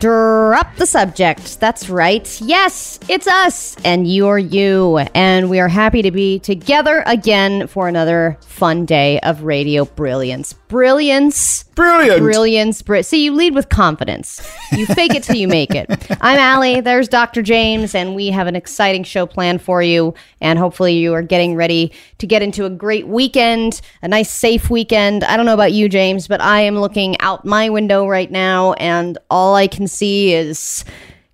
Drop the subject. That's right. Yes, it's us, and you're you. And we are happy to be together again for another fun day of radio brilliance. Brilliance. Brilliant. Brilliance. Br- See, you lead with confidence. You fake it till you make it. I'm Allie. There's Dr. James, and we have an exciting show planned for you. And hopefully, you are getting ready to get into a great weekend, a nice, safe weekend. I don't know about you, James, but I am looking out my window right now, and all I can see is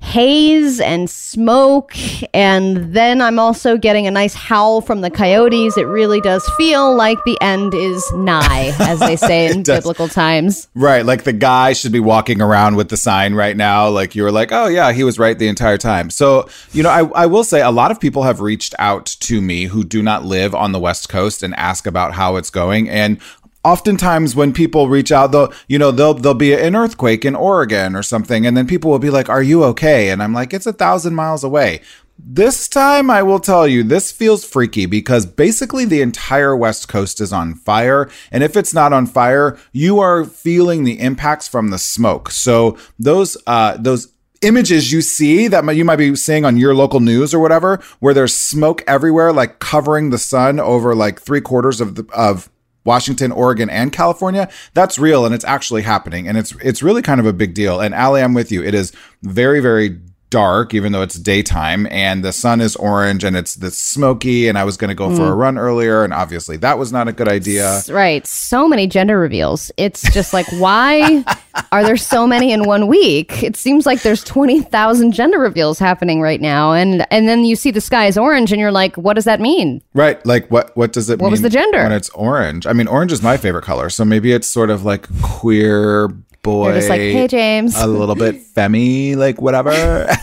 haze and smoke and then i'm also getting a nice howl from the coyotes it really does feel like the end is nigh as they say in does. biblical times Right. Like the guy should be walking around with the sign right now. Like you were like, oh, yeah, he was right the entire time. So, you know, I, I will say a lot of people have reached out to me who do not live on the West Coast and ask about how it's going. And oftentimes when people reach out they'll you know they'll there'll be an earthquake in Oregon or something and then people will be like are you okay? And I'm like it's a thousand miles away. This time I will tell you this feels freaky because basically the entire west coast is on fire and if it's not on fire you are feeling the impacts from the smoke. So those uh those images you see that you might be seeing on your local news or whatever where there's smoke everywhere like covering the sun over like three quarters of the of Washington, Oregon, and California, that's real and it's actually happening. And it's it's really kind of a big deal. And Allie, I'm with you. It is very, very dark, even though it's daytime, and the sun is orange and it's this smoky. And I was gonna go for a mm. run earlier, and obviously that was not a good idea. right so many gender reveals it's just like why are there so many in one week it seems like there's 20,000 gender reveals happening right now and and then you see the sky is orange and you're like what does that mean Right. Like what what does it What mean was the gender? When it's orange. I mean, orange is my favorite color. So maybe it's sort of like queer boy. They're just like, "Hey, James." A little bit femmy, like whatever.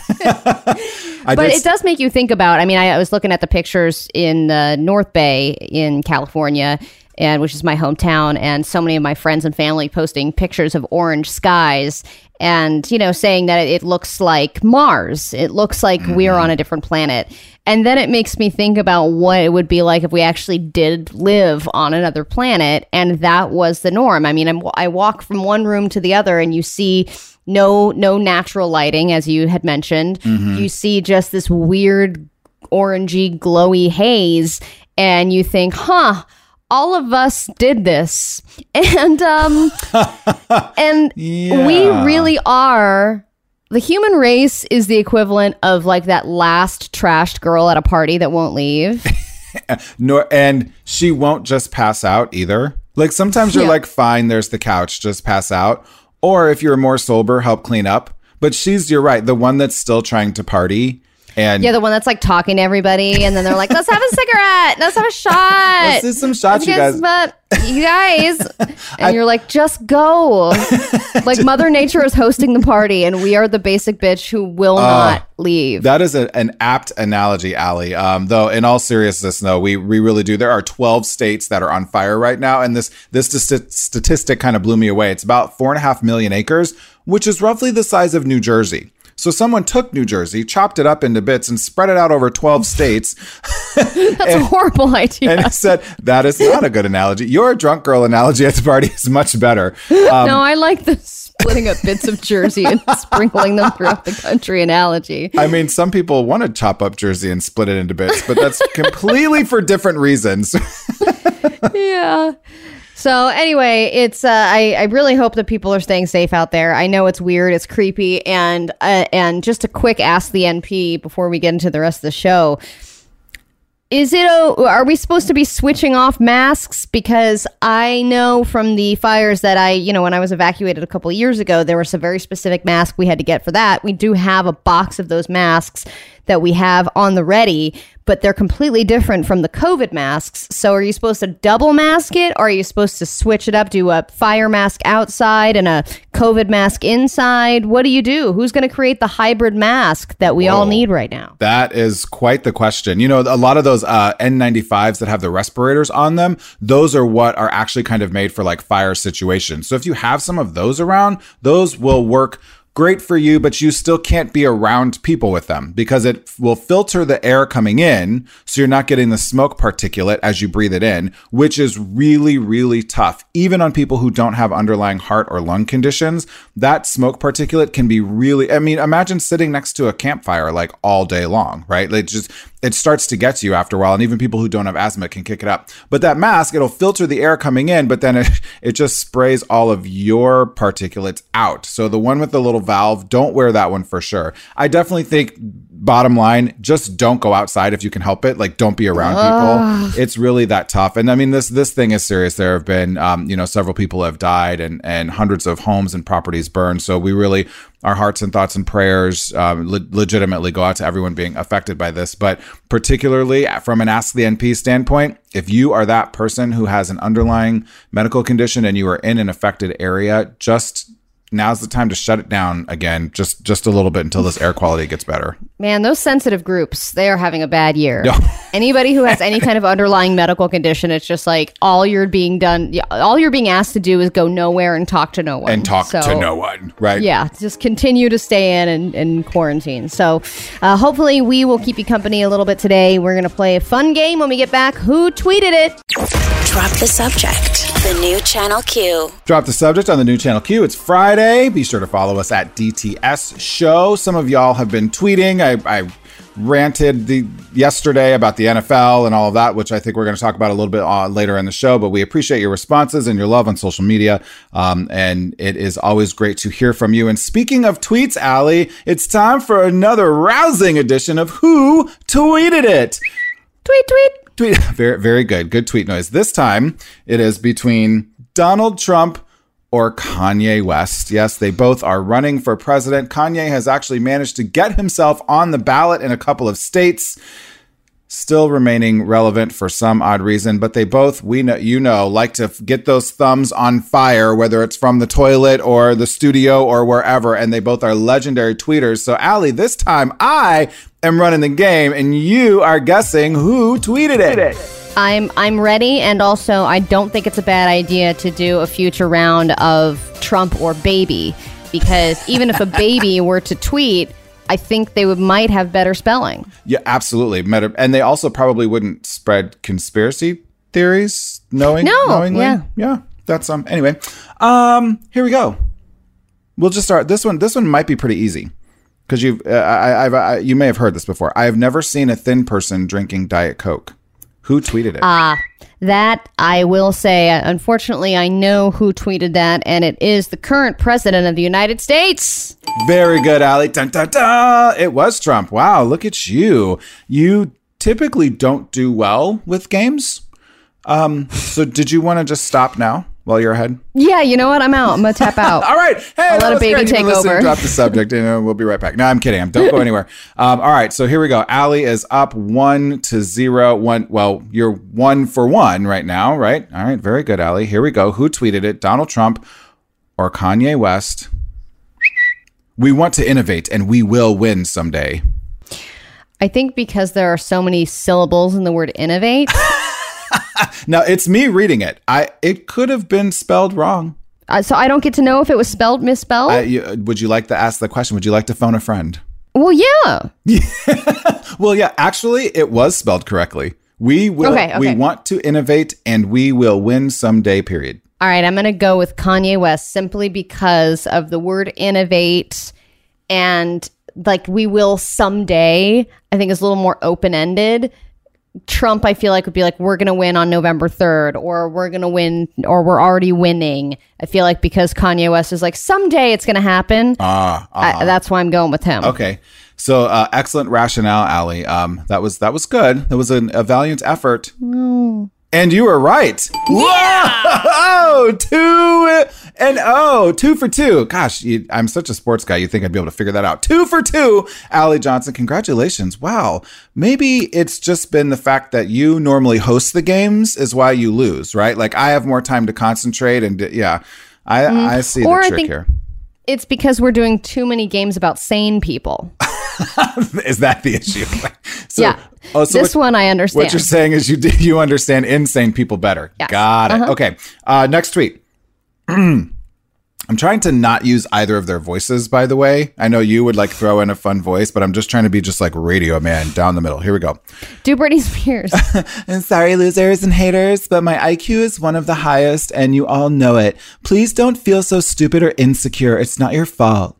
But just- it does make you think about. I mean, I, I was looking at the pictures in the North Bay in California, and which is my hometown, and so many of my friends and family posting pictures of orange skies, and you know, saying that it, it looks like Mars. It looks like we're mm-hmm. on a different planet. And then it makes me think about what it would be like if we actually did live on another planet, and that was the norm. I mean, I'm, I walk from one room to the other, and you see no no natural lighting as you had mentioned. You see just this weird orangey glowy haze and you think huh all of us did this. And um and we really are the human race is the equivalent of like that last trashed girl at a party that won't leave nor and she won't just pass out either. Like sometimes you're Yeah. like, fine, there's the couch, just pass out. Or if you're more sober, help clean up. But she's, you're right, the one that's still trying to party. And yeah the one that's like talking to everybody and then they're like let's have a cigarette let's have a shot let's do some shots, you guys. but you guys, and you're like, just go. like Mother Nature is hosting the party, and we are the basic bitch who will not leave. That is a, an apt analogy, Allie. Um, though, in all seriousness, though, we we really do. There are 12 states that are on fire right now, and this this st- statistic kind of blew me away. It's about four and a half million acres, which is roughly the size of New Jersey. So someone took New Jersey, chopped it up into bits, and spread it out over 12 states, That's a horrible idea. and I said that is not a good analogy. Your drunk girl analogy at the party is much better. Um, no, I like the splitting up bits of Jersey and sprinkling them throughout the country analogy. I mean, some people want to chop up Jersey and split it into bits, but that's completely for different reasons. yeah. So anyway, it's uh, I I really hope that people are staying safe out there. I know it's weird, it's creepy, and uh, and just a quick ask the NP before we get into the rest of the show. Is it are we supposed to be switching off masks because I know from the fires that I, you know, when I was evacuated a couple years ago, there was a very specific mask we had to get for that. We do have a box of those masks that we have on the ready, but they're completely different from the COVID masks. So are you supposed to double mask it or are you supposed to switch it up, do a fire mask outside and a COVID mask inside? What do you do? Who's going to create the hybrid mask that we all need right now? That is quite the question. You know, a lot of those uh, N95s that have the respirators on them, those are what are actually kind of made for like fire situations. So if you have some of those around, those will work great for you, but you still can't be around people with them because it will filter the air coming in. So you're not getting the smoke particulate as you breathe it in, which is really, really tough. Even on people who don't have underlying heart or lung conditions, that smoke particulate can be really, I mean, imagine sitting next to a campfire like all day long, right? Like just, it starts to get to you after a while. And even people who don't have asthma can kick it up. But that mask, it'll filter the air coming in, but then it, it just sprays all of your particulates out. So the one with the little valve, don't wear that one for sure. I definitely think bottom line, just don't go outside if you can help it. Like don't be around people. It's really that tough. And I mean this this thing is serious. There have been um, you know, several people have died and and hundreds of homes and properties burned. So we really our hearts and thoughts and prayers um, le- legitimately go out to everyone being affected by this. But particularly from an Ask the NP standpoint, if you are that person who has an underlying medical condition and you are in an affected area, just now's the time to shut it down again just just a little bit until this air quality gets better Man, those sensitive groups, they are having a bad year. Anybody who has any kind of underlying medical condition, it's just like all you're being done, all you're being asked to do is go nowhere and talk to no one. and talk So, to no one right Yeah, just continue to stay in and, and quarantine. So uh, hopefully we will keep you company a little bit today. We're going to play a fun game when we get back. Who tweeted it? Drop the subject. The new Channel Q. Drop the subject on the new channel Q. It's Friday. Be sure to follow us at DTS Show. Some of y'all have been tweeting. I, I ranted the yesterday about the NFL and all of that, which I think we're going to talk about a little bit uh, later in the show. But we appreciate your responses and your love on social media, um, and it is always great to hear from you. And speaking of tweets, Allie, it's time for another rousing edition of Who Tweeted It. Tweet, tweet. Tweet. Very, very good. Good tweet noise. This time it is between Donald Trump or Kanye West. Yes, they both are running for president. Kanye has actually managed to get himself on the ballot in a couple of states. Still remaining relevant for some odd reason, but they both, we know, you know, like to get those thumbs on fire, whether it's from the toilet or the studio or wherever. And they both are legendary tweeters. So, Allie, this time I am running the game and you are guessing who tweeted it. I'm I'm ready, and also I don't think it's a bad idea to do a future round of Trump or baby, because even if a baby were to tweet, I think they would might have better spelling. Yeah, absolutely. And they also probably wouldn't spread conspiracy theories knowing No, knowingly. yeah. Yeah. That's um anyway. Um here we go. We'll just start this one this one might be pretty easy. Cuz you've uh, I, I've I, you may have heard this before. I have never seen a thin person drinking diet coke. Who tweeted it? Ah, that I will say. uh, Unfortunately, I know who tweeted that, and it is the current president of the United States. Very good, Allie. Dun, dun, dun. It was Trump. Wow, look at you. You typically don't do well with games. Um, so did you want to just stop now while you're ahead? Yeah, you know what? I'm out. I'm gonna tap out. All right. Hey, I'll let a baby. Take over. Drop the subject, and we'll be right back. No, I'm kidding. I'm don't go anywhere. Um, all right. So here we go. Allie is up one to zero. One. Well, you're one for one right now, right? All right. Very good, Allie. Here we go. Who tweeted it? Donald Trump or Kanye West? We want to innovate, and we will win someday. I think because there are so many syllables in the word innovate. Now it's me reading it. I it could have been spelled wrong. uh, so I don't get to know if it was spelled misspelled. I, you, would you like to ask the question? Would you like to phone a friend? well, yeah. Well, yeah, actually, it was spelled correctly. We will. Okay, We want to innovate, and we will win someday. Period. All right, I'm going to go with Kanye West simply because of the word innovate and like we will someday, I think is a little more open ended. Trump, I feel like, would be like, we're going to win on November 3rd, or we're going to win, or we're already winning. I feel like because Kanye West is like, someday it's going to happen. Ah, I, that's why I'm going with him. okay. So, uh, excellent rationale, Allie. Um, that was that was good. That was an, a valiant effort. And you were right. Whoa! Two and oh, two for two. Gosh, you, I'm such a sports guy. You think I'd be able to figure that out? Two for two, Allie Johnson. Congratulations. Wow. Maybe it's just been the fact that you normally host the games is why you lose, right? Like I have more time to concentrate, and yeah, I I see Mm. Or the trick here. It's because we're doing too many games about sane people. is that the issue? so, yeah. Oh, so this what, one I understand. what you're saying is you you understand insane people better. Yes. Got it. Uh-huh. Okay. Uh, next tweet. I'm trying to not use either of their voices, by the way. I know you would like throw in a fun voice, but I'm just trying to be just like radio man down the middle. Here we go. Do Britney Spears. And sorry, losers and haters, but my IQ is one of the highest, and you all know it. Please don't feel so stupid or insecure. It's not your fault.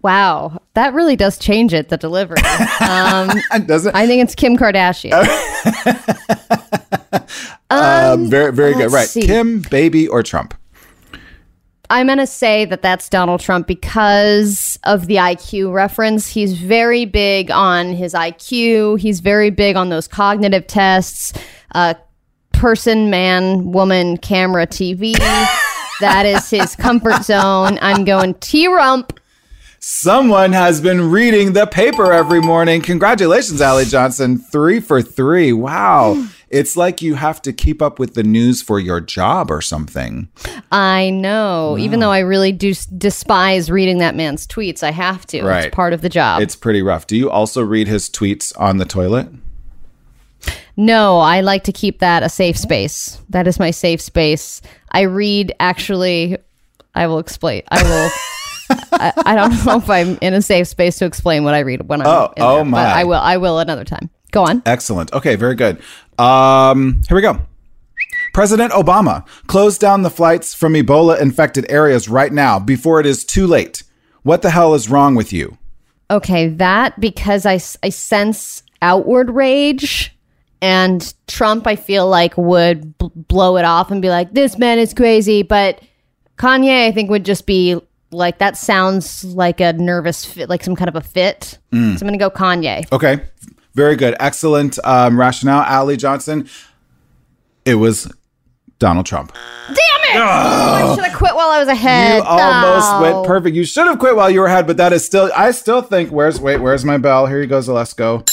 wow, that really does change it. The delivery. Um, Doesn't I think it's Kim Kardashian. um, very very good. Right, see. Kim, baby, or Trump? I'm going to say that that's Donald Trump because of the IQ reference. He's very big on his IQ. He's very big on those cognitive tests. Uh, person, man, woman, camera, TV. that is his comfort zone. I'm going T Rump. Someone has been reading the paper every morning. Congratulations, Allie Johnson. Three for three. Wow. It's like you have to keep up with the news for your job or something. I know. Even though I really do despise reading that man's tweets, I have to. Right. It's part of the job. It's pretty rough. Do you also read his tweets on the toilet? No, I like to keep that a safe space. That is my safe space. I read actually I will explain. I will I, I don't know if I'm in a safe space to explain what I read when I'm Oh, in oh there, my. But I will I will another time. Go on. Excellent. Okay, very good. Um, here we go. President Obama closed down the flights from Ebola infected areas right now before it is too late. What the hell is wrong with you? Okay, that because I, I sense outward rage and Trump I feel like would b- blow it off and be like this man is crazy, but Kanye I think would just be like that sounds like a nervous fit, like some kind of a fit. Mm. So I'm going to go Kanye. Okay, very good. Excellent um, rationale, Allie Johnson. It was Donald Trump. Damn it! I should have quit while I was ahead. You almost No. went perfect. You should have quit while you were ahead, but that is still. I still think. Where's wait? Where's my bell? Here you. Let's go.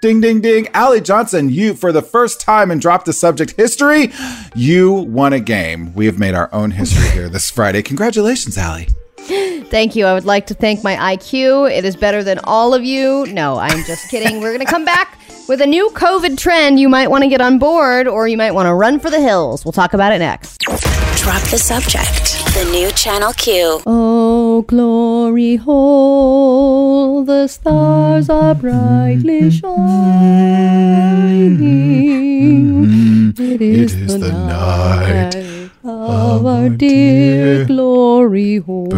Ding ding ding. Allie Johnson, you for the first time in Drop the Subject history, you won a game. We have made our own history here this Friday. Congratulations, Allie. Thank you. I would like to thank my IQ. It is better than all of you. No, I'm just kidding. We're going to come back with a new COVID trend. You might want to get on board or you might want to run for the hills. We'll talk about it next. Drop the subject. The new Channel Q. Oh, glory hole, the stars are brightly shining. It is, is the, the night of our dear glory hole.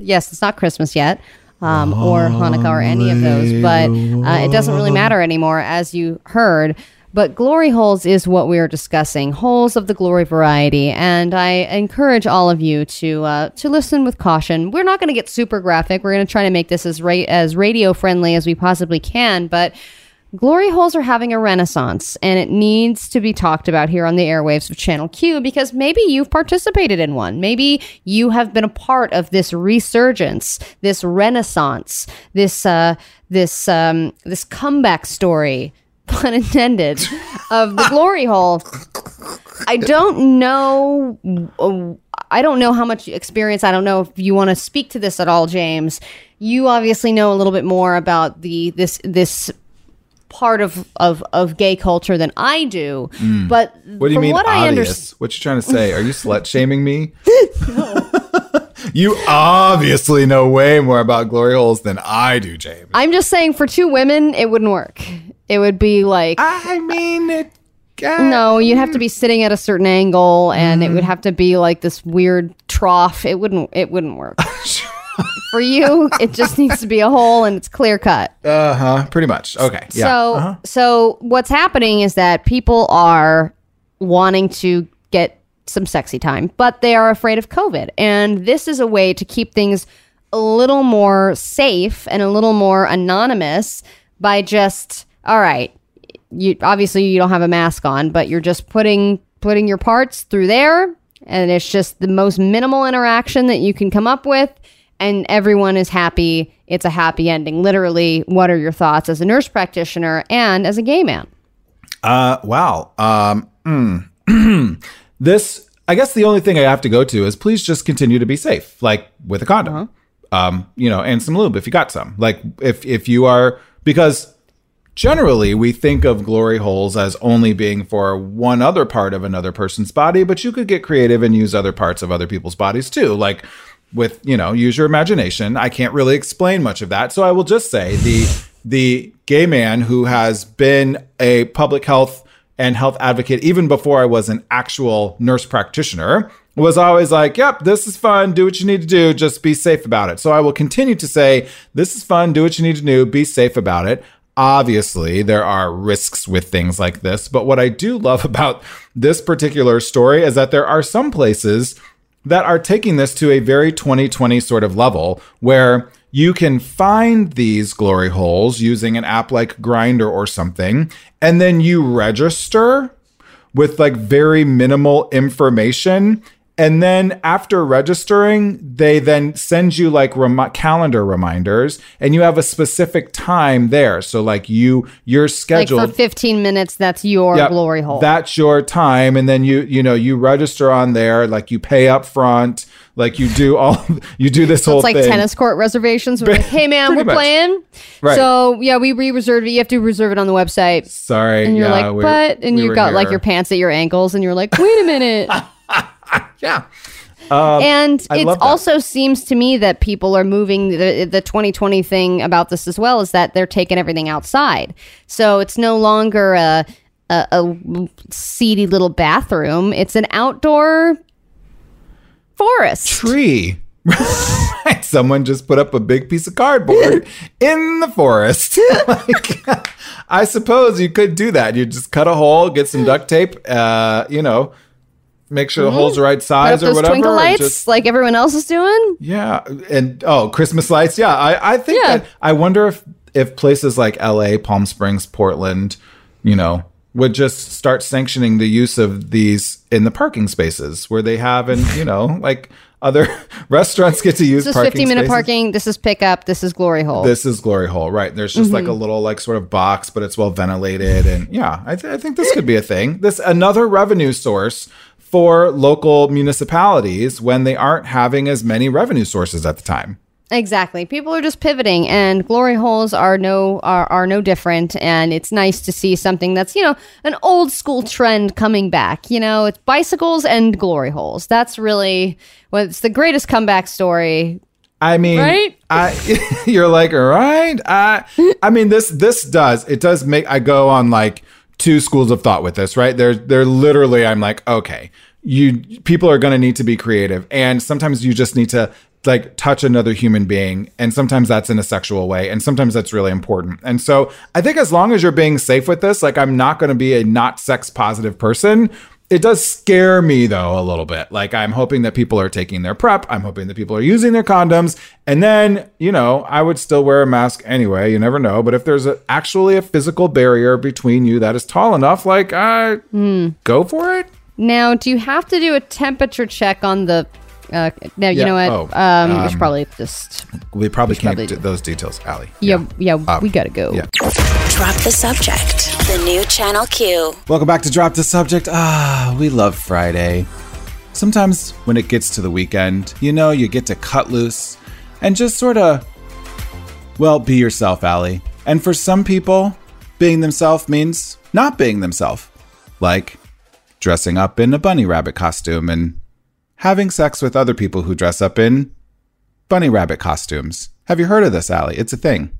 Yes, it's not Christmas yet. Um, or Hanukkah or any of those, but uh, it doesn't really matter anymore, as you heard. But glory holes is what we are discussing, holes of the glory variety, and I encourage all of you to uh, to listen with caution. We're not going to get super graphic. We're going to try to make this as ra- as radio friendly as we possibly can, but glory holes are having a renaissance, and it needs to be talked about here on the airwaves of Channel Q because maybe you've participated in one. Maybe you have been a part of this resurgence, this renaissance, this uh, this um, this comeback story pun intended, of the glory hole. I don't know. I don't know how much experience. I don't know if you want to speak to this at all, James. You obviously know a little bit more about the this this part of of, of gay culture than I do. But What do you mean what I obvious? understand, what you trying to say? Are you slut shaming me? you obviously know way more about glory holes than I do, James. I'm just saying for two women, it wouldn't work. It would be like I mean it. uh, No, you'd have to be sitting at a certain angle, and it would have to be like this weird trough. It wouldn't. It wouldn't work. For you, it just needs to be a hole, and it's clear cut. Uh huh. Pretty much. Okay. Yeah. So, so what's happening is that people are wanting to get some sexy time, but they are afraid of COVID, and this is a way to keep things a little more safe and a little more anonymous by just all right. You obviously you don't have a mask on, but you're just putting putting your parts through there, and it's just the most minimal interaction that you can come up with and everyone is happy. It's a happy ending. Literally, what are your thoughts as a nurse practitioner and as a gay man? Uh, wow. Um, mm. this, I guess the only thing I have to go to is please just continue to be safe, like with a condom, Uh-huh. um, you know, and some lube if you got some. Like if if you are because generally we think of glory holes as only being for one other part of another person's body, but you could get creative and use other parts of other people's bodies too. Like with, you know, use your imagination. I can't really explain much of that. So I will just say the the gay man who has been a public health and health advocate even before I was an actual nurse practitioner was always like, yep, this is fun. Do what you need to do. Just be safe about it. So I will continue to say, this is fun. Do what you need to do. Be safe about it. Obviously, there are risks with things like this. But what I do love about this particular story is that there are some places that are taking this to a very 2020 sort of level where you can find these glory holes using an app like Grindr or something, and then you register with like very minimal information and then after registering, they then send you like rem- calendar reminders and you have a specific time there. So like you you're scheduled like for 15 minutes that's your Yep, glory hole. That's your time and then you you know you register on there like you pay up front, like you do all you do this whole thing. it's like thing. tennis court reservations. We're like, hey man, we're much. playing. Right. So yeah, we re-reserved it. You have to reserve it on the website. Sorry. And you're yeah, like, we- but and we you got like your pants at your ankles, and you're like, wait a minute. Yeah. and it also seems to me that people are moving the the 2020 thing about this as well is that they're taking everything outside. So it's no longer a a, a seedy little bathroom. It's an outdoor forest. Tree. Someone just put up a big piece of cardboard in the forest. like, I suppose you could do that. You just cut a hole, get some duct tape, uh, you know, make sure the hole's the right Mm-hmm. Size or whatever. twinkle lights just- like everyone else is doing. yeah. And oh, Christmas lights. Yeah. I, I think Yeah. that I wonder if, if places like LA, Palm Springs, Portland, you know, would just start sanctioning the use of these in the parking spaces where they have and you know like other restaurants get to use This is 15 minute spaces. parking. This is pickup. This is glory hole. This is glory hole, right? There's just like a Mm-hmm. little like sort of box, but it's well ventilated, and yeah, I, th- I think this could be a thing. This another revenue source for local municipalities when they aren't having as many revenue sources at the time. Exactly. People are just pivoting and glory holes are no are, are no different and it's nice to see something that's, you know, an old school trend coming back. You know, it's bicycles and glory holes. That's really what's the greatest comeback story. I mean, Right? I you're like, all right. I I mean, this this does it does make I go on like two schools of thought with this, right? They're they're literally I'm like, okay, you people are going to need to be creative, and sometimes you just need to like touch another human being, and sometimes that's in a sexual way, and sometimes that's really important. And so I think as long as you're being safe with this, like I'm not going to be a not sex positive person. It does scare me though a little bit. Like I'm hoping that people are taking their PrEP. I'm hoping that people are using their condoms. And then, you know, I would still wear a mask anyway. You never know. But if there's a, actually a physical barrier between you that is tall enough, like, uh, go for it. Now, do you have to do a temperature check on the uh no, you Yeah, know what? oh, um, we should probably just We probably can't probably do do. those details, Allie. yeah, yeah, we got to go. yeah. Drop the subject. The new Channel Q. Welcome back to Drop the Subject. Ah, we love Friday. Sometimes when it gets to the weekend, you know, you get to cut loose and just sort of, well, be yourself, Allie. And for some people, being themselves means not being themselves. Like dressing up in a bunny rabbit costume and having sex with other people who dress up in bunny rabbit costumes. Have you heard of this, Allie? It's a thing.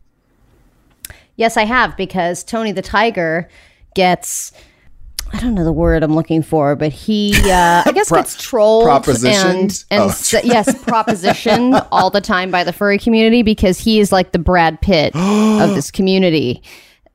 Yes, I have because Tony the Tiger gets I don't know the word I'm looking for, but he uh, I guess Pro- gets trolled and and Oh. s- yes, propositioned all the time by the furry community because he is like the Brad Pitt of this community.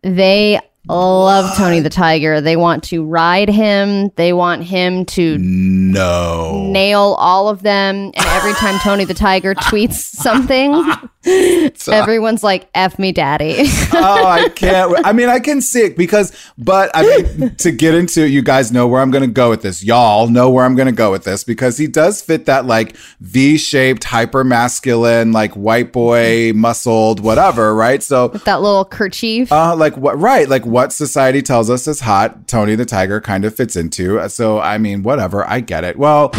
They love Tony the Tiger. They want to ride him. They want him to No. nail all of them. And every time Tony the Tiger tweets something, everyone's like, F me daddy. oh, I can't. I mean, I can see it because, but I mean, to get into it, you guys know where I'm going to go with this. Y'all know where I'm going to go with this because he does fit that like V shaped, hyper masculine, like white boy, muscled, whatever, right? So, with that little kerchief. uh, like what, right? Like what society tells us is hot, Tony the Tiger kind of fits into. So, I mean, whatever. I get it. Well,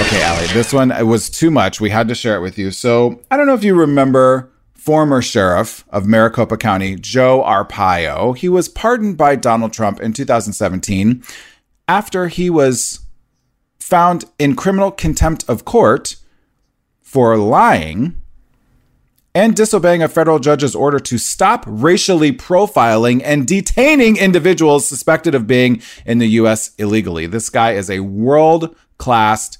Okay, Allie, this one it was too much. We had to share it with you. So I don't know if you remember former sheriff of Maricopa County, Joe Arpaio. He was pardoned by Donald Trump in 2017 after he was found in criminal contempt of court for lying and disobeying a federal judge's order to stop racially profiling and detaining individuals suspected of being in the U.S. illegally. This guy is a world class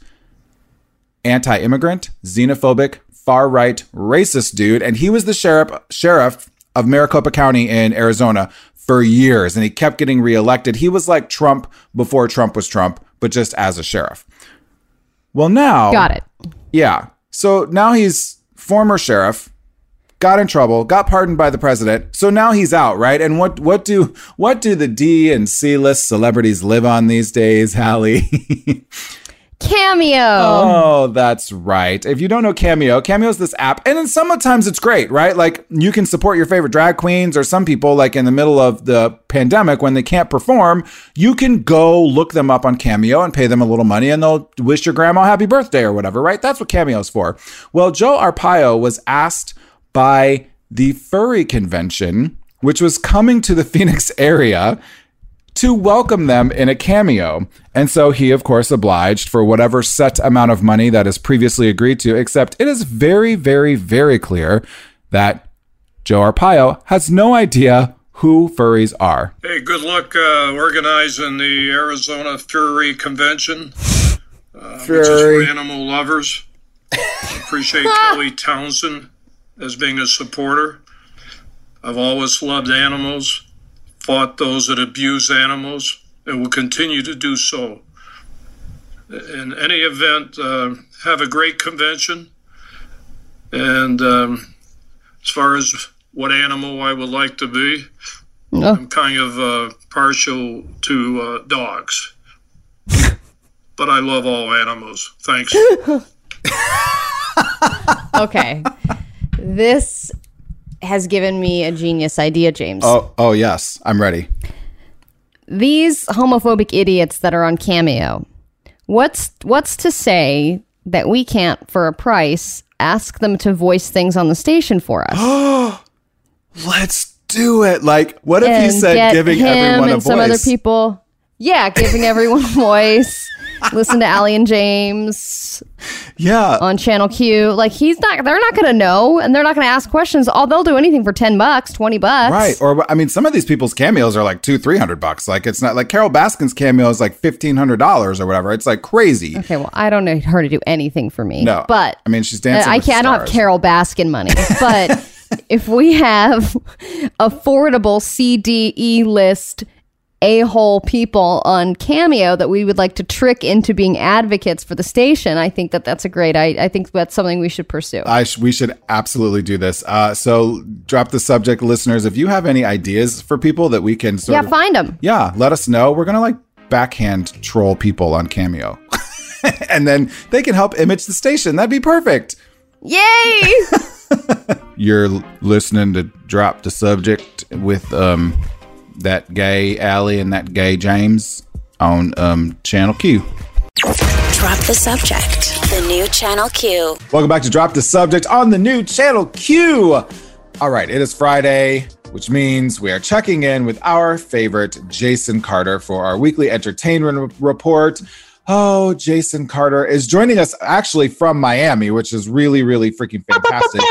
anti immigrant, xenophobic, far right, racist dude. And he was the sheriff, sheriff of Maricopa County in Arizona for years. And he kept getting reelected. He was like Trump before Trump was Trump, but just as a sheriff. Well, now. Got it. Yeah. So now he's former sheriff got in trouble, got pardoned by the president. So now he's out, right? And what what do what do the D and C list celebrities live on these days, Hallie? Cameo. Oh, that's right. If you don't know Cameo, Cameo is this app, and then sometimes it's great, right? Like you can support your favorite drag queens, or some people, like in the middle of the pandemic when they can't perform, you can go look them up on Cameo and pay them a little money, and they'll wish your grandma happy birthday or whatever, right? That's what Cameo's for. Well, Joe Arpaio was asked by the furry convention, which was coming to the Phoenix area to welcome them in a cameo. And so he, of course, obliged for whatever set amount of money that is previously agreed to, except it is very, very, very clear that Joe Arpaio has no idea who furries are. Hey, good luck uh, organizing the Arizona Furry Convention, uh, which is for animal lovers. Appreciate Kelly Townsend as being a supporter. I've always loved animals, fought those that abuse animals, and will continue to do so. In any event, uh, have a great convention. And um, as far as what animal I would like to be, No. I'm kind of uh, partial to uh, dogs. but I love all animals. Thanks. Okay. this has given me a genius idea, James. Oh, oh yes, I'm ready. These homophobic idiots that are on Cameo. What's what's to say that we can't for a price ask them to voice things on the station for us? Let's do it. Like, what if he and said giving everyone a voice? some other people. Yeah, giving everyone a voice. Listen to Allie and James Yeah. on Channel Q. Like he's not. They're not going to know, and they're not going to ask questions. All they'll do anything for ten bucks, twenty bucks. Right. Or I mean, some of these people's cameos are like two, three hundred bucks. Like it's not like Carole Baskin's cameo is like fifteen hundred dollars or whatever. It's like crazy. Okay. Well, I don't need her to do anything for me. No. but I mean, she's dancing. I can't. I don't have. Carole Baskin money, but if we have affordable CDE list a hole people on Cameo that we would like to trick into being advocates for the station, I think that that's a great. I, I think that's something we should pursue. I sh- we should absolutely do this. Uh, so drop the subject, listeners. If you have any ideas for people that we can sort yeah, of, find them. yeah, let us know. We're gonna like backhand troll people on Cameo, and then they can help image the station. That'd be perfect. Yay! You're listening to drop the subject with um that gay Allie and that gay James on um Channel Q. Drop the subject. The new Channel Q. Welcome back to Drop the Subject on the new Channel Q. All right, it is Friday, which means we are checking in with our favorite Jason Carter for our weekly entertainment report. Oh, Jason Carter is joining us actually from Miami, which is really, really freaking fantastic.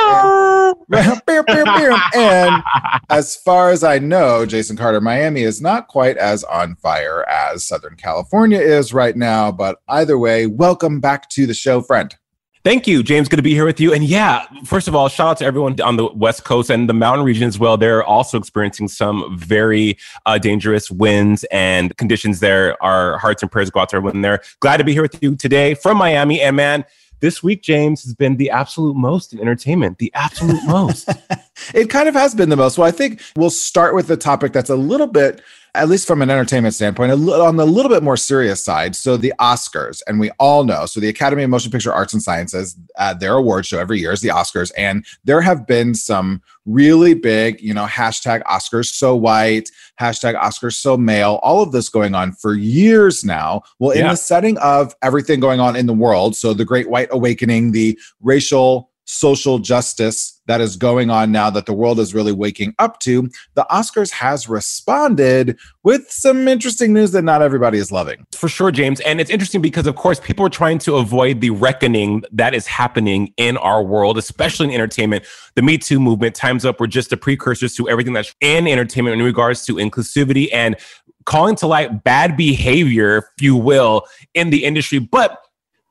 and as far as I know, Jason Carter, Miami is not quite as on fire as Southern California is right now. But either way, welcome back to the show, friend. Thank you, James. Good to be here with you. And yeah, first of all, shout out to everyone on the West Coast and the mountain region as well. They're also experiencing some very uh, dangerous winds and conditions there. Our hearts and prayers go out to everyone there. Glad to be here with you today from Miami. And man, this week, James, has been the absolute most in entertainment, the absolute most. It kind of has been the most. Well, I think we'll start with the topic that's a little bit, at least from an entertainment standpoint, little, on the little bit more serious side. So the Oscars, and we all know. So the Academy of Motion Picture Arts and Sciences, uh, their award show every year is the Oscars, and there have been some really big, you know, hashtag Oscars so white, hashtag Oscars so male, all of this going on for years now. Well, in Yeah. the setting of everything going on in the world, so the Great White Awakening, the racial social justice that is going on now that the world is really waking up to, the Oscars has responded with some interesting news that not everybody is loving. For sure, James. And it's interesting because, of course, people are trying to avoid the reckoning that is happening in our world, especially in entertainment. The Me Too movement, Time's Up, were just the precursors to everything that's in entertainment in regards to inclusivity and calling to light bad behavior, if you will, in the industry. But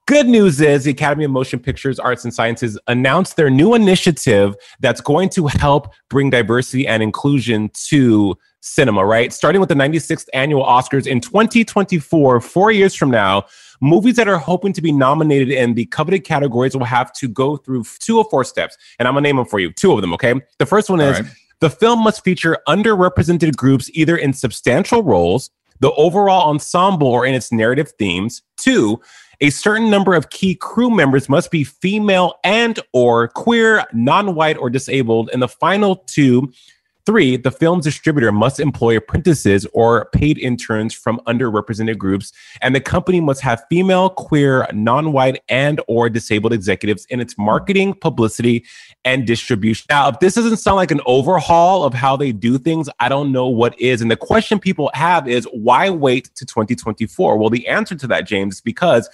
Good news is the Academy of Motion Pictures Arts and Sciences announced their new initiative that's going to help bring diversity and inclusion to cinema, right? Starting with the 96th annual Oscars in 2024, four years from now, movies that are hoping to be nominated in the coveted categories will have to go through two or four steps. And I'm going to name them for you, two of them, okay? The first one is right. the film must feature underrepresented groups either in substantial roles, the overall ensemble, or in its narrative themes. Two, a certain number of key crew members must be female and or queer, non-white or disabled. And the final two Three, the film's distributor must employ apprentices or paid interns from underrepresented groups, and the company must have female, queer, non-white, and or disabled executives in its marketing, publicity, and distribution. Now, if this doesn't sound like an overhaul of how they do things, I don't know what is. And the question people have is why wait to 2024? Well, the answer to that, James, is because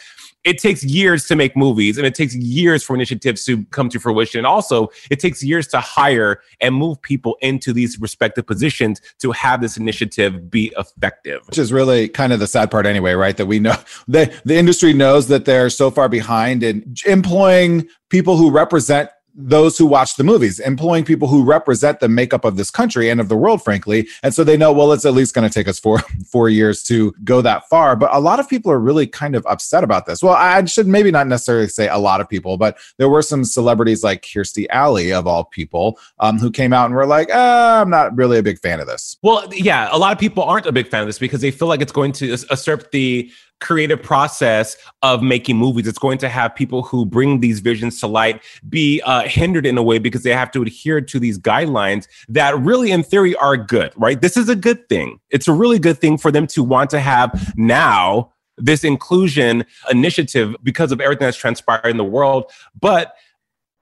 it takes years to make movies and it takes years for initiatives to come to fruition. And also, it takes years to hire and move people into these respective positions to have this initiative be effective. Which is really kind of the sad part, anyway, right? That we know the, the industry knows that they're so far behind in employing people who represent those who watch the movies, employing people who represent the makeup of this country and of the world, frankly. And so they know, well, it's at least going to take us four four years to go that far. But a lot of people are really kind of upset about this. Well, I should maybe not necessarily say a lot of people, but there were some celebrities like Kirstie Alley, of all people, um, who came out and were like, ah, I'm not really a big fan of this. Well, yeah, a lot of people aren't a big fan of this because they feel like it's going to usurp the creative process of making movies. It's going to have people who bring these visions to light be uh, hindered in a way because they have to adhere to these guidelines that really, in theory, are good, right? This is a good thing. It's a really good thing for them to want to have now this inclusion initiative because of everything that's transpired in the world. But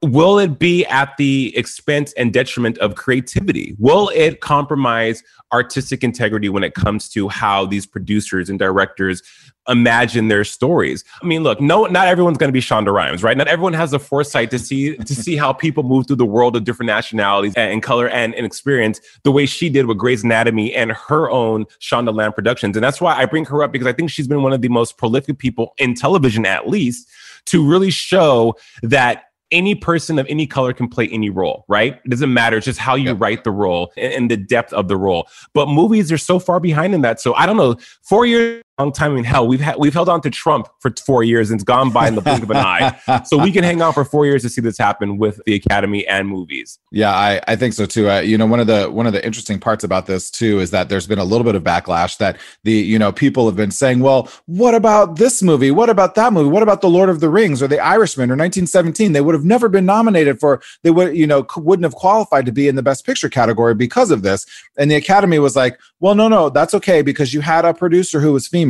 will it be at the expense and detriment of creativity? Will it compromise artistic integrity when it comes to how these producers and directors imagine their stories? I mean, look, no, not everyone's going to be Shonda Rhimes, right? Not everyone has the foresight to see to see how people move through the world of different nationalities and, color and, and experience the way she did with Grey's Anatomy and her own Shondaland Productions. And that's why I bring her up because I think she's been one of the most prolific people in television, at least, to really show that any person of any color can play any role, right? It doesn't matter. It's just how you write the role and, and, the depth of the role. But movies are so far behind in that. So I don't know. Four years long time in hell. We've had we've held on to Trump for four years and it's gone by in the blink of an eye. So we can hang on for four years to see this happen with the Academy and movies. Yeah, I, I think so too. Uh, you know, one of the one of the interesting parts about this too is that there's been a little bit of backlash that the you know people have been saying, well, what about this movie? What about that movie? What about the Lord of the Rings or the Irishman or 1917? They would have never been nominated for. They would you know wouldn't have qualified to be in the Best Picture category because of this. And the Academy was like, well, no, no, that's okay because you had a producer who was female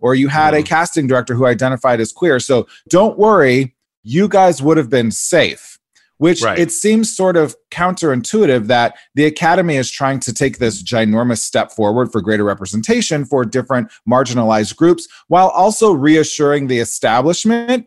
or you had a casting director who identified as queer. So don't worry, you guys would have been safe. Which right. it seems sort of counterintuitive that the Academy is trying to take this ginormous step forward for greater representation for different marginalized groups while also reassuring the establishment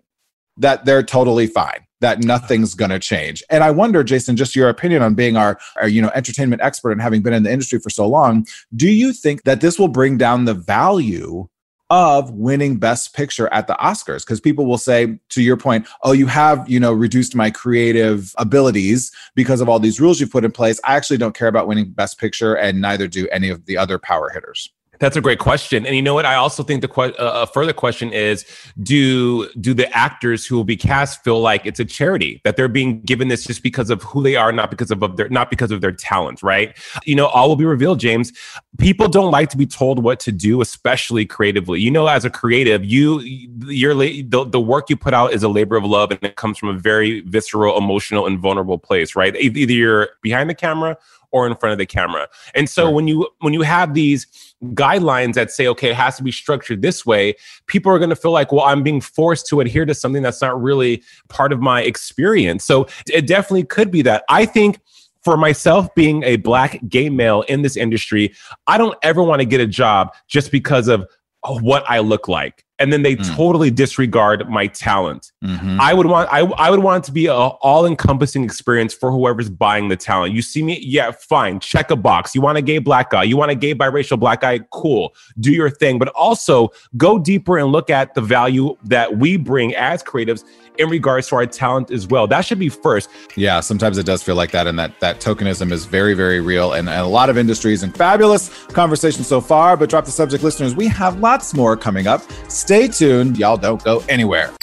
that they're totally fine that nothing's going to change. And I wonder, Jason, just your opinion on being our, our, you know, entertainment expert and having been in the industry for so long, do you think that this will bring down the value of winning best picture at the Oscars? Because people will say to your point oh you have you know reduced my creative abilities because of all these rules you've put in place. I actually don't care about winning best picture and neither do any of the other power hitters that's a great question, and you know what? I also think the que- uh, a further question is: Do do the actors who will be cast feel like it's a charity that they're being given this just because of who they are, not because of, of their not because of their talent, right? You know, all will be revealed. James, people don't like to be told what to do, especially creatively. You know, as a creative, you your the, the work you put out is a labor of love, and it comes from a very visceral, emotional, and vulnerable place, right? Either you're behind the camera or in front of the camera. And so when you when you have these guidelines that say, okay, it has to be structured this way, people are going to feel like, well, I'm being forced to adhere to something that's not really part of my experience. So it definitely could be that. I think for myself being a black gay male in this industry, I don't ever want to get a job just because of what I look like and then they mm. totally disregard my talent. Mm-hmm. I would want I, I would want it to be an all encompassing experience for whoever's buying the talent. You see me, yeah, fine, check a box. You want a gay black guy, you want a gay biracial black guy, cool, do your thing. But also go deeper and look at the value that we bring as creatives in regards to our talent as well. That should be first. Yeah, sometimes it does feel like that, and that that tokenism is very, very real, and, and a lot of industries. And fabulous conversation so far. But drop the subject, listeners. We have lots more coming up. Stay tuned. Y'all don't go anywhere.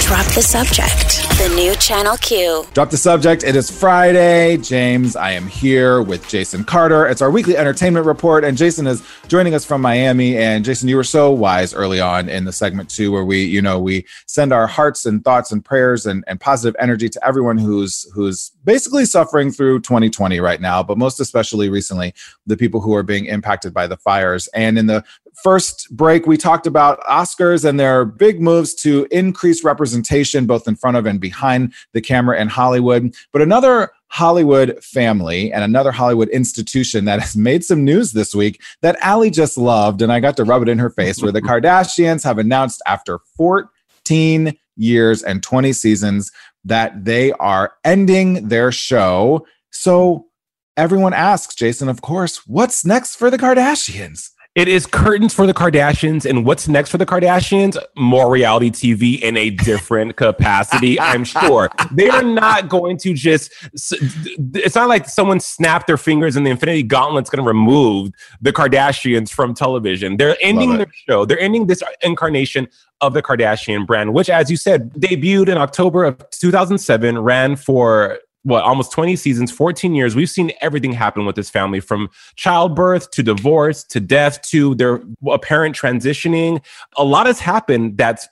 Drop the subject. The new Channel Q. Drop the subject. It is Friday. James, I am here with Jason Carter. It's our weekly entertainment report, and Jason is joining us from Miami. And Jason, you were so wise early on in the segment too, where we, you know, we send our hearts and thoughts and prayers and, and positive energy to everyone who's who's basically suffering through 2020 right now, but most especially recently, the people who are being impacted by the fires. And in the first break, we talked about Oscars and their big moves to increase representation both in front of and behind the camera in Hollywood. But another Hollywood family and another Hollywood institution that has made some news this week that Allie just loved, and I got to rub it in her face, where the Kardashians have announced after 14 years and 20 seasons that they are ending their show. So everyone asks, Jason, of course, what's next for the Kardashians? It is curtains for the Kardashians. And what's next for the Kardashians? More reality TV in a different capacity, I'm sure. They are not going to just, it's not like someone snapped their fingers and the Infinity Gauntlet's going to remove the Kardashians from television. They're ending their show, they're ending this incarnation of the Kardashian brand, which, as you said, debuted in October of 2007, ran for what almost 20 seasons 14 years we've seen everything happen with this family from childbirth to divorce to death to their apparent transitioning. A lot has happened that's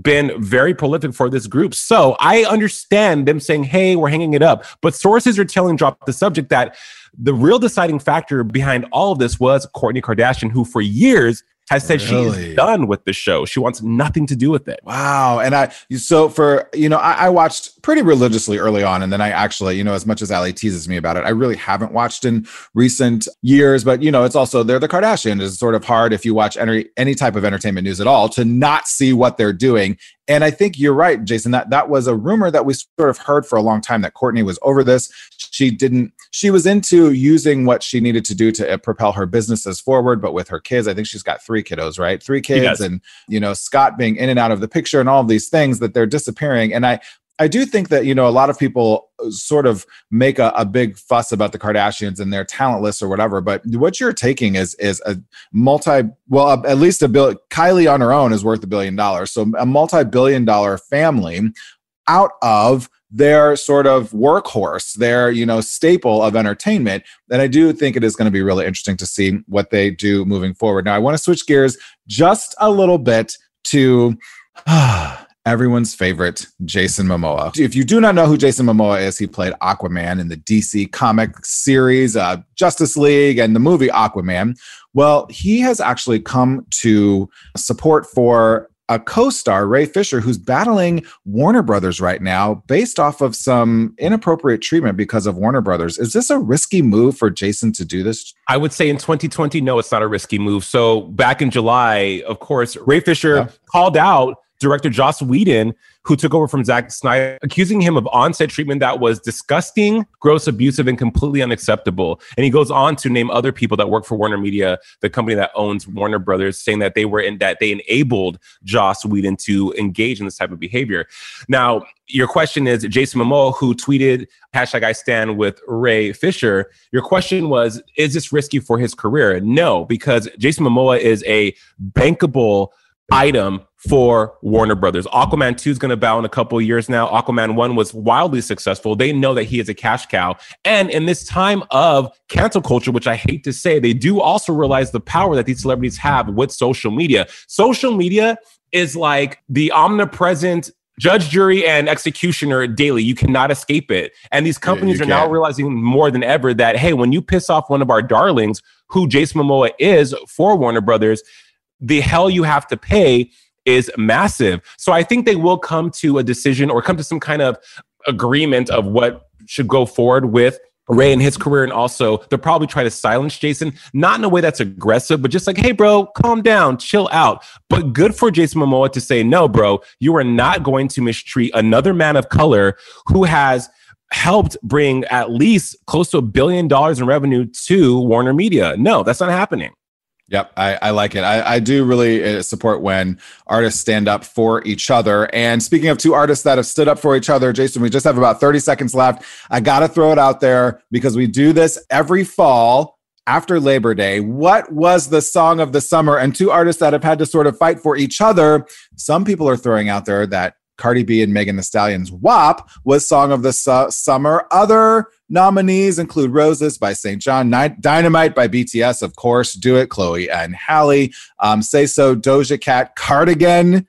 been very prolific for this group. So i understand them saying hey we're hanging it up. But sources are telling drop the subject that the real deciding factor behind all of this was Kourtney Kardashian, who for years has said really? she is done with the show. She wants nothing to do with it. Wow. And I, so for, you know, I, I, watched pretty religiously early on. And then I actually, you know, as much as Allie teases me about it, I really haven't watched in recent years. But, you know, it's also, they're the Kardashians. It's sort of hard if you watch any, any type of entertainment news at all to not see what they're doing. And I think you're right, Jason, that that was a rumor that we sort of heard for a long time that Kourtney was over this. She didn't, she was into using what she needed to do to uh, propel her businesses forward. But with her kids, I think she's got three kiddos, right? Three kids and, you know, Scott being in and out of the picture and all of these things that they're disappearing. And I, I do think that you know a lot of people uh, sort of make a, a, big fuss about the Kardashians and their talent list or whatever. But what you're taking is is a multi well at least a bill. Kylie on her own is worth a billion dollars. So a multi billion dollar family out of their sort of workhorse, their you know staple of entertainment. And I do think it is going to be really interesting to see what they do moving forward. Now I want to switch gears just a little bit to. everyone's favorite, Jason Momoa. If you do not know who Jason Momoa is, he played Aquaman in the DC comic series, uh, Justice League, and the movie Aquaman. Well, he has actually come to support for a co-star Ray Fisher who's battling Warner Brothers right now based off of some inappropriate treatment because of Warner Brothers. Is this a risky move for Jason to do this? I would say in 2020 no it's not a risky move. So back in July, of course, Ray Fisher yeah. called out director Joss Whedon, who took over from Zack Snyder, accusing him of onset treatment that was disgusting, gross, abusive, and completely unacceptable. And he goes on to name other people that work for Warner Media, the company that owns Warner Brothers, saying that they were in that they enabled Joss Whedon to engage in this type of behavior. Now, your question is Jason Momoa, who tweeted hashtag I stand with Ray Fisher. Your question was, is this risky for his career? No, because Jason Momoa is a bankable item for Warner Brothers. Aquaman 2 is going to bow in a couple of years now. Aquaman 1 was wildly successful. They know that he is a cash cow. And in this time of cancel culture, which I hate to say, they do also realize the power that these celebrities have with social media. Social media is like the omnipresent judge, jury, and executioner daily. You cannot escape it. And these companies you are now can't. realizing more than ever that, hey, when you piss off one of our darlings, who Jason Momoa is for Warner Brothers, the hell you have to pay is massive. So I think they will come to a decision or come to some kind of agreement of what should go forward with Ray and his career. And also, they'll probably try to silence Jason, not in a way that's aggressive, but just like, hey, bro, calm down, chill out. But good for Jason Momoa to say, no, bro, you are not going to mistreat another man of color who has helped bring at least close to a billion dollars in revenue to Warner Media. No, that's not happening. Yep, I, I like it. I, I do really uh, support when artists stand up for each other. And speaking of two artists that have stood up for each other, Jason, we just have about 30 seconds left. I got to throw it out there because we do this every fall after Labor Day. What was the song of the summer? And two artists that have had to sort of fight for each other. Some people are throwing out there that Cardi B and Megan Thee Stallion's WAP was song of the su- summer. Other nominees include Roses by SAINt JHN, Ni- Dynamite by BTS, of course, Do It, Chloe and Halle, um, Say So, Doja Cat, Cardigan,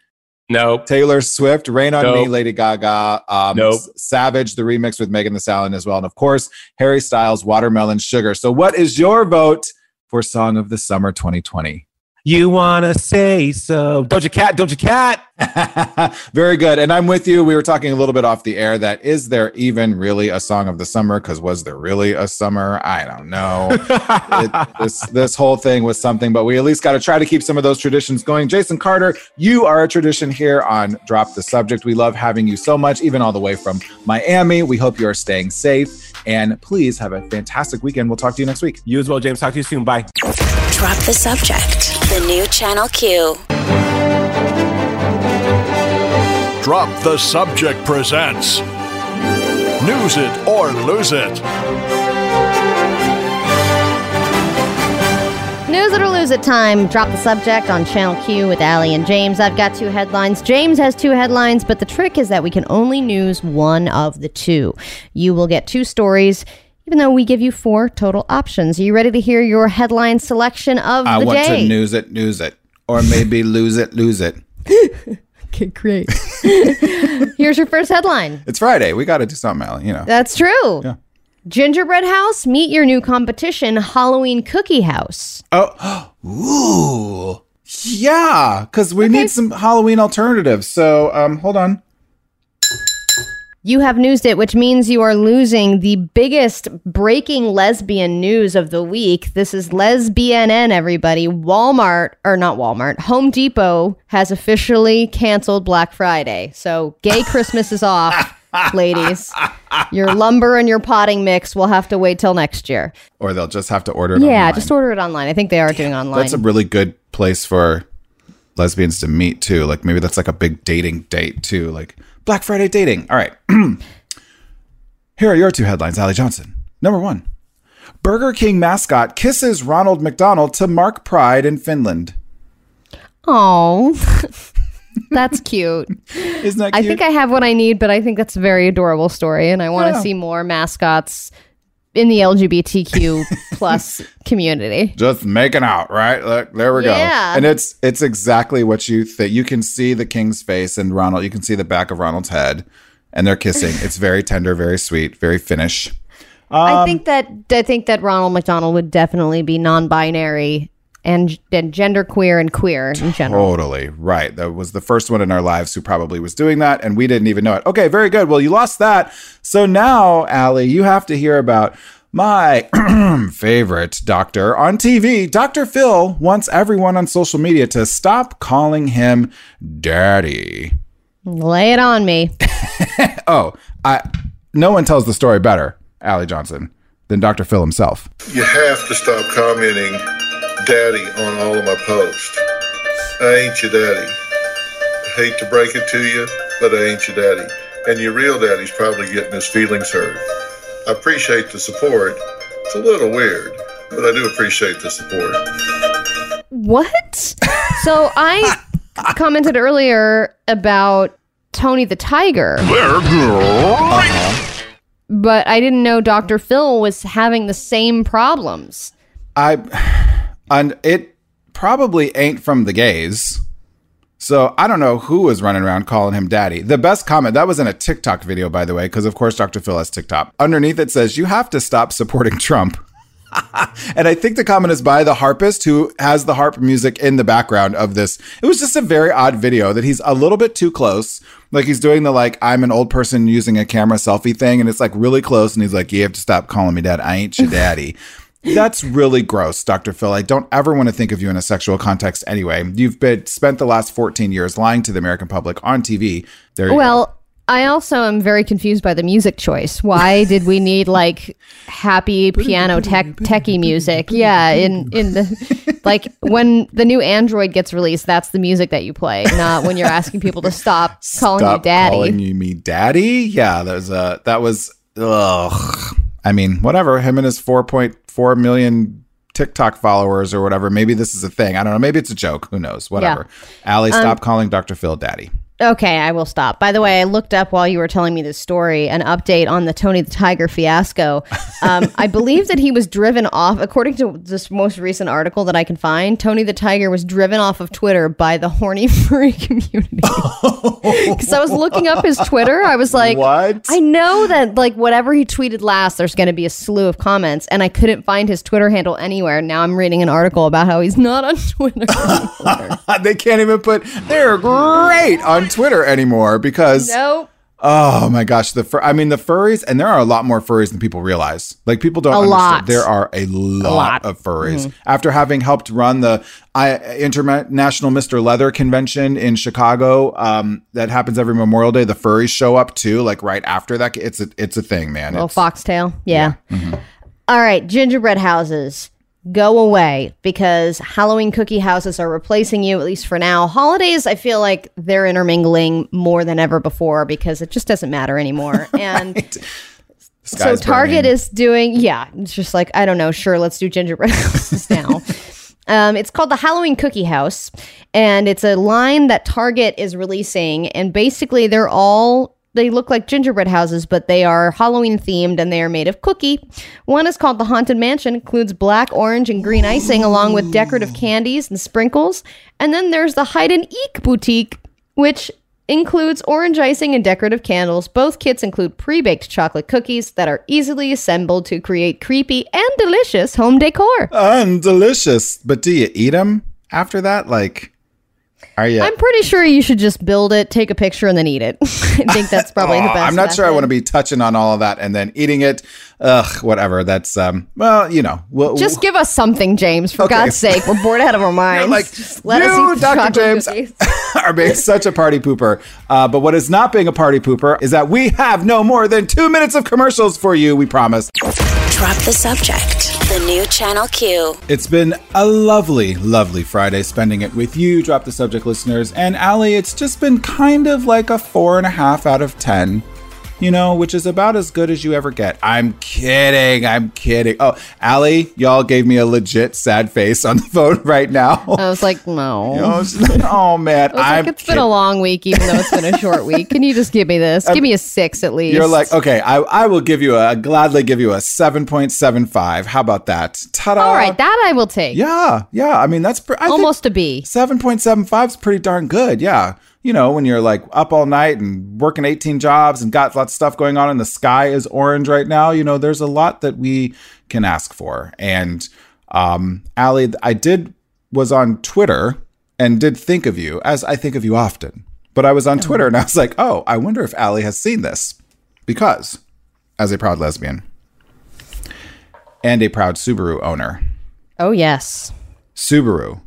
Nope. Taylor Swift, Rain on Me, Lady Gaga, um, Nope. Savage, the remix with Megan Thee Stallion as well. And of course, Harry Styles, Watermelon Sugar. So, what is your vote for Song of the Summer 2020? You want to say so. Doja Cat, Doja Cat. Very good. And I'm with you. We were talking a little bit off the air that is there even really a song of the summer? Because was there really a summer? I don't know. it, this this whole thing was something, but we at least got to try to keep some of those traditions going. Jason Carter, you are a tradition here on Drop the Subject. We love having you so much, even all the way from Miami. We hope you are staying safe. And please have a fantastic weekend. We'll talk to you next week. You as well, James. Talk to you soon. Bye. Drop the subject. The new Channel Q. Drop the Subject presents News It or Lose It. News it or lose it time. Drop the subject on Channel Q with Allie and James. I've got two headlines. James has two headlines, but the trick is that we can only news one of the two. You will get two stories, even though we give you four total options. Are you ready to hear your headline selection of I the want to news it, news it. Or maybe lose it, lose it. okay, great. Here's your first headline. It's Friday. We got to do something, Allie, you know. That's true. Yeah. Gingerbread House, meet your new competition, Halloween Cookie House. Oh, ooh, yeah, because we need some Halloween alternatives. So, um, hold on. You have newsed it, which means you are losing the biggest breaking lesbian news of the week. This is Lesbian everybody. Walmart, or not Walmart, Home Depot has officially canceled Black Friday. So gay Christmas is off, ladies. Your lumber and your potting mix will have to wait till next year. Or they'll just have to order it. Yeah, online. just order it online. I think they are doing online. That's a really good place for lesbians to meet too. Like maybe that's like a big dating date too. Like Black Friday dating. All right. Here are your two headlines, Allie Johnson. Number one. Burger King mascot kisses Ronald McDonald to mark pride in Finland. Oh, that's cute. Isn't that I think I have what I need, but I think that's a very adorable story, and I want to Yeah. see more mascots in the LGBTQ plus community. just making out, right? Look, there we Yeah. go. And it's it's exactly what you think. You can see the king's face and Ronald. You can see the back of Ronald's head, and they're kissing. it's very tender, very sweet, very Finnish. I Um, think that I think that Ronald McDonald would definitely be non-binary and and genderqueer and queer in general. Totally right. That was the first one in our lives who probably was doing that, and we didn't even know it. Okay, very good. Well, you lost that. So now, Allie, you have to hear about my favorite doctor on TV. Dr. Phil wants everyone on social media to stop calling him daddy. Lay it on me. Oh, I no one tells the story better, Allie Johnson, than Dr. Phil himself. You have to stop commenting daddy on all of my posts. I ain't your daddy. I hate to break it to you, but I ain't your daddy. And your real daddy's probably getting his feelings hurt. I appreciate the support. It's a little weird, but I do appreciate the support. What? so I commented earlier about Tony the Tiger. But I didn't know Dr. Phil was having the same problems. I and it probably ain't from the gays. So I don't know who was running around calling him daddy. The best comment, that was in a TikTok video, by the way, because of course Dr. Phil has TikTok. Underneath it says, You have to stop supporting Trump. and I think the comment is by the harpist who has the harp music in the background of this. It was just a very odd video that he's a little bit too close. Like he's doing the like I'm an old person using a camera selfie thing, and it's like really close, and he's like, You have to stop calling me dad. I ain't your daddy. That's really gross, Dr. Phil. I don't ever want to think of you in a sexual context anyway. You've been spent the last 14 years lying to the American public on TV. There well, go. I also am very confused by the music choice. Why did we need like happy piano tech techie music? Yeah, in in the like when the new Android gets released, that's the music that you play, not when you're asking people to stop calling Stop you daddy. Calling you me daddy? Yeah, that was uh that was ugh. I mean, whatever. Him and his 4.4 million TikTok followers or whatever. Maybe this is a thing. I don't know. Maybe it's a joke. Who knows? Whatever. Allie, Um, stop calling Dr. Phil daddy. Okay, I will stop. By the way, I looked up while you were telling me this story an update on the Tony the Tiger fiasco. Um, I believe that he was driven off, according to this most recent article that I can find. Tony the Tiger was driven off of Twitter by the horny furry community. Because I was looking up his Twitter, I was like, What? I know that like whatever he tweeted last, there's going to be a slew of comments, and I couldn't find his Twitter handle anywhere. Now I'm reading an article about how he's not on Twitter. they can't even put they're great on Twitter anymore because nope. oh my gosh, the fur I mean the furries and there are a lot more furries than people realize. Like people don't A understand lot. there are a lot, lot. Mm-hmm. of furries. After having helped run the I, International Mr. Leather convention in Chicago, um, that happens every Memorial Day. The furries show up too, like right after that. It's a it's a thing, man. Little It's- foxtail. Yeah. All right, gingerbread houses. Go away because Halloween cookie houses are replacing you, at least for now. Holidays, I feel like they're intermingling more than ever before because it just doesn't matter anymore. And so Target burning. is doing, yeah, it's just like, I don't know, sure, let's do gingerbread houses now. Um, it's called the Halloween Cookie House, and it's a line that Target is releasing. And basically, they're all they look like gingerbread houses, but they are Halloween themed and they are made of cookie. One is called the Haunted Mansion, includes black, orange, and green icing, along with decorative candies and sprinkles. And then there's the Hide and Eek Boutique, which includes orange icing and decorative candles. Both kits include pre baked chocolate cookies that are easily assembled to create creepy and delicious home decor. and delicious. But do you eat them after that? Like, are you? I'm pretty sure you should just build it, take a picture, and then eat it. I think that's probably the Oh, best. I'm not sure I want to be touching on all of that and then eating it. Ugh, whatever. That's um. Well, you know, we'll, Just give us something, James. For Okay. God's sake, we're bored out of our minds. like, let you, us eat Dr. chocolate James, cookies. are being such a party pooper. Uh, but what is not being a party pooper is that we have no more than two minutes of commercials for you. We promise. Drop the subject. The new Channel Q. It's been a lovely, lovely Friday spending it with you, Drop the Subject listeners. And Allie, it's just been kind of like a four and a half out of 10, you know, which is about as good as you ever get. I'm kidding. I'm kidding. Oh, Allie, y'all gave me a legit sad face on the phone right now. I was like, no. Oh, it's- oh, man. I was I'm like, it's been a long week, even though it's been a short week. Can you just give me this? Give me a six at least. You're like, okay, I, I will give you a, gladly give you a 7.75. How about that? Ta da. all right, that I will take. Yeah, yeah. I mean, that's pre- I Almost a B. 7.75 is pretty darn good. Yeah. You know, when you're like up all night and working 18 jobs and got lots of stuff going on and the sky is orange right now, you know, there's a lot that we can ask for. And um Allie, I did was on Twitter and did think of you as I think of you often. But I was on Twitter and I was like, "Oh, I wonder if Allie has seen this." Because as a proud lesbian and a proud Subaru owner, Oh yes. Subaru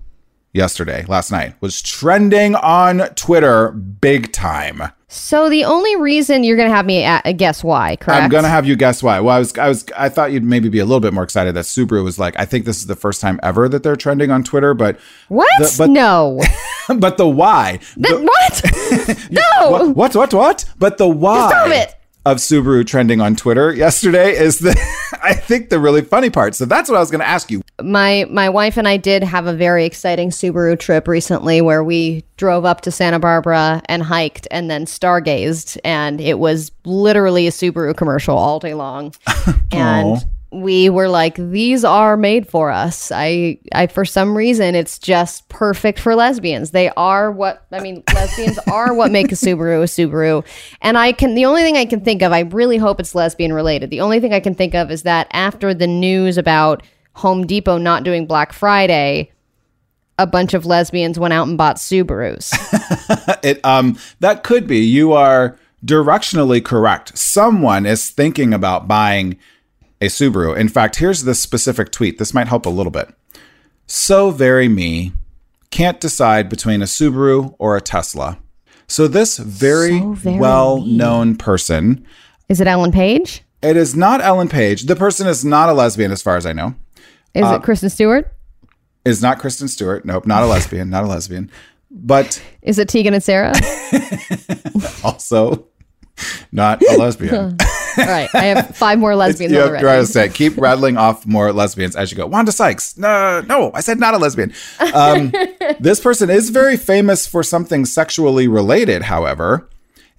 yesterday, last night, was trending on Twitter big time. So the only reason you're gonna have me a- uh, guess why, correct? I'm gonna have you guess why. Well, I was, I was, I thought you'd maybe be a little bit more excited that Subaru was like. I think this is the first time ever that they're trending on Twitter, but What? the- but no. but the why? Th- The- what? no. what, what? What? What? But the why Stop it. Of Subaru trending on Twitter yesterday is the, I think the really funny part. So that's what I was gonna ask you. my my wife and I did have a very exciting Subaru trip recently where we drove up to Santa Barbara and hiked and then stargazed and it was literally a Subaru commercial all day long. and we were like, these are made for us. I, I, for some reason, it's just perfect for lesbians. They are what, I mean, lesbians are what make a Subaru a Subaru. And I can, the only thing I can think of, I really hope it's lesbian related. The only thing I can think of is that after the news about Home Depot not doing Black Friday, a bunch of lesbians went out and bought Subarus. it, um, that could be. You are directionally correct. Someone is thinking about buying a Subaru. In fact, here's the specific tweet. This might help a little bit. So very me. Can't decide between a Subaru or a Tesla. So this very, So very well-known person, Is it Ellen Page? it is not Ellen Page. The person is not a lesbian as far as I know. Is Uh, it Kristen Stewart? Is not Kristen Stewart. Nope, not a lesbian, not a lesbian. But Is it Tegan and Sara? also not a lesbian. All right, I have five more lesbians you have to say keep rattling off more lesbians as you go. Wanda Sykes. No, no, I said not a lesbian. Um, this person is very famous for something sexually related, however,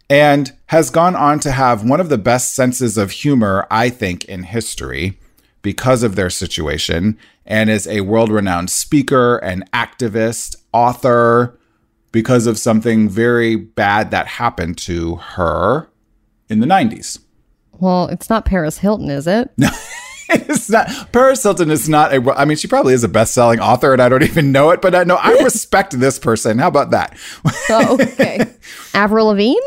and has gone on to have one of the best senses of humor, I think, in history because of their situation, and is a world renowned speaker and activist, author, because of something very bad that happened to her in the 90s. Well, it's not Paris Hilton, is it? No. it's not Paris Hilton is not a I mean she probably is a best-selling author and I don't even know it but I know I respect this person how about that Oh, okay. Avril Lavigne?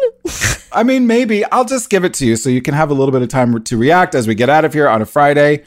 I mean maybe I'll just give it to you so you can have a little bit of time to react as we get out of here on a Friday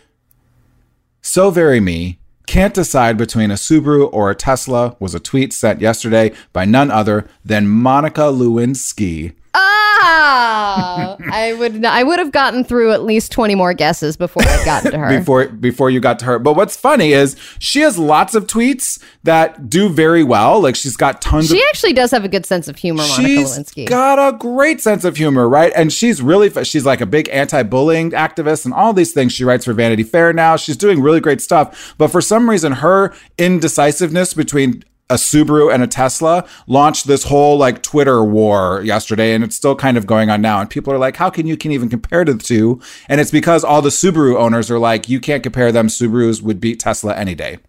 so very me can't decide between a Subaru or a Tesla was a tweet sent yesterday by none other than Monica Lewinsky Ah, I would I would have gotten through at least twenty more guesses before I got to her. before before you got to her. But what's funny is she has lots of tweets that do very well. Like she's got tons of she actually does have a good sense of humor, Monica She's Lewinsky. got a great sense of humor, right? And she's really she's like a big anti-bullying activist and all these things. She writes for Vanity Fair now. She's doing really great stuff. But for some reason, her indecisiveness between a Subaru and a Tesla launched this whole like Twitter war yesterday, and it's still kind of going on now. And people are like, "How can you can even compare the two? And it's because all the Subaru owners are like, "You can't compare them. Subarus would beat Tesla any day."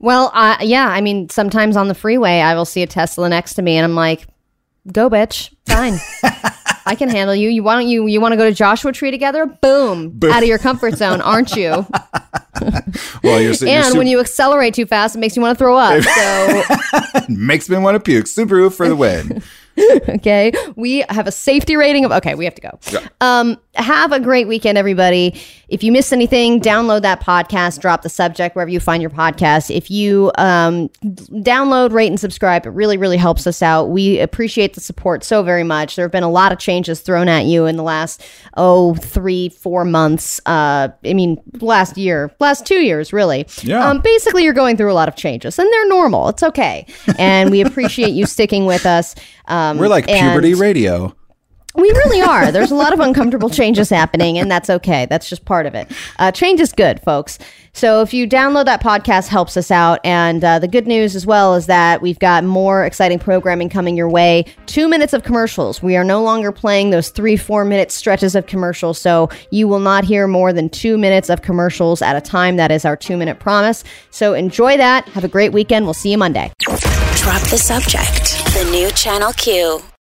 well, uh, yeah, I mean, sometimes on the freeway, I will see a Tesla next to me, and I'm like, "Go, bitch, fine." I can handle you. You want you you want to go to Joshua Tree together? Boom. Out of your comfort zone, aren't you? Well, you're, you're And Sub- when you accelerate too fast, it makes you want to throw up. So makes me want to puke. Subaru for the win. okay we have a safety rating of okay we have to go um have a great weekend everybody. If you missed anything download that podcast drop the subject wherever you find your podcast. If you um download rate and subscribe it really really helps us out. We appreciate the support so very much. There have been a lot of changes thrown at you in the last oh three four months uh i mean last year last two years really. Yeah. um basically you're going through a lot of changes and they're normal. It's okay. And we appreciate you sticking with us. Um We're like puberty radio. We really are. There's a lot of uncomfortable changes happening, and that's okay. That's just part of it. Uh, change is good, folks. So if you download that podcast, helps us out. And uh, the good news as well is that we've got more exciting programming coming your way. Two minutes of commercials. We are no longer playing those three, four minute stretches of commercials. So you will not hear more than two minutes of commercials at a time. That is our two minute promise. So enjoy that. Have a great weekend. We'll see you Monday. Drop the subject. The new Channel Q.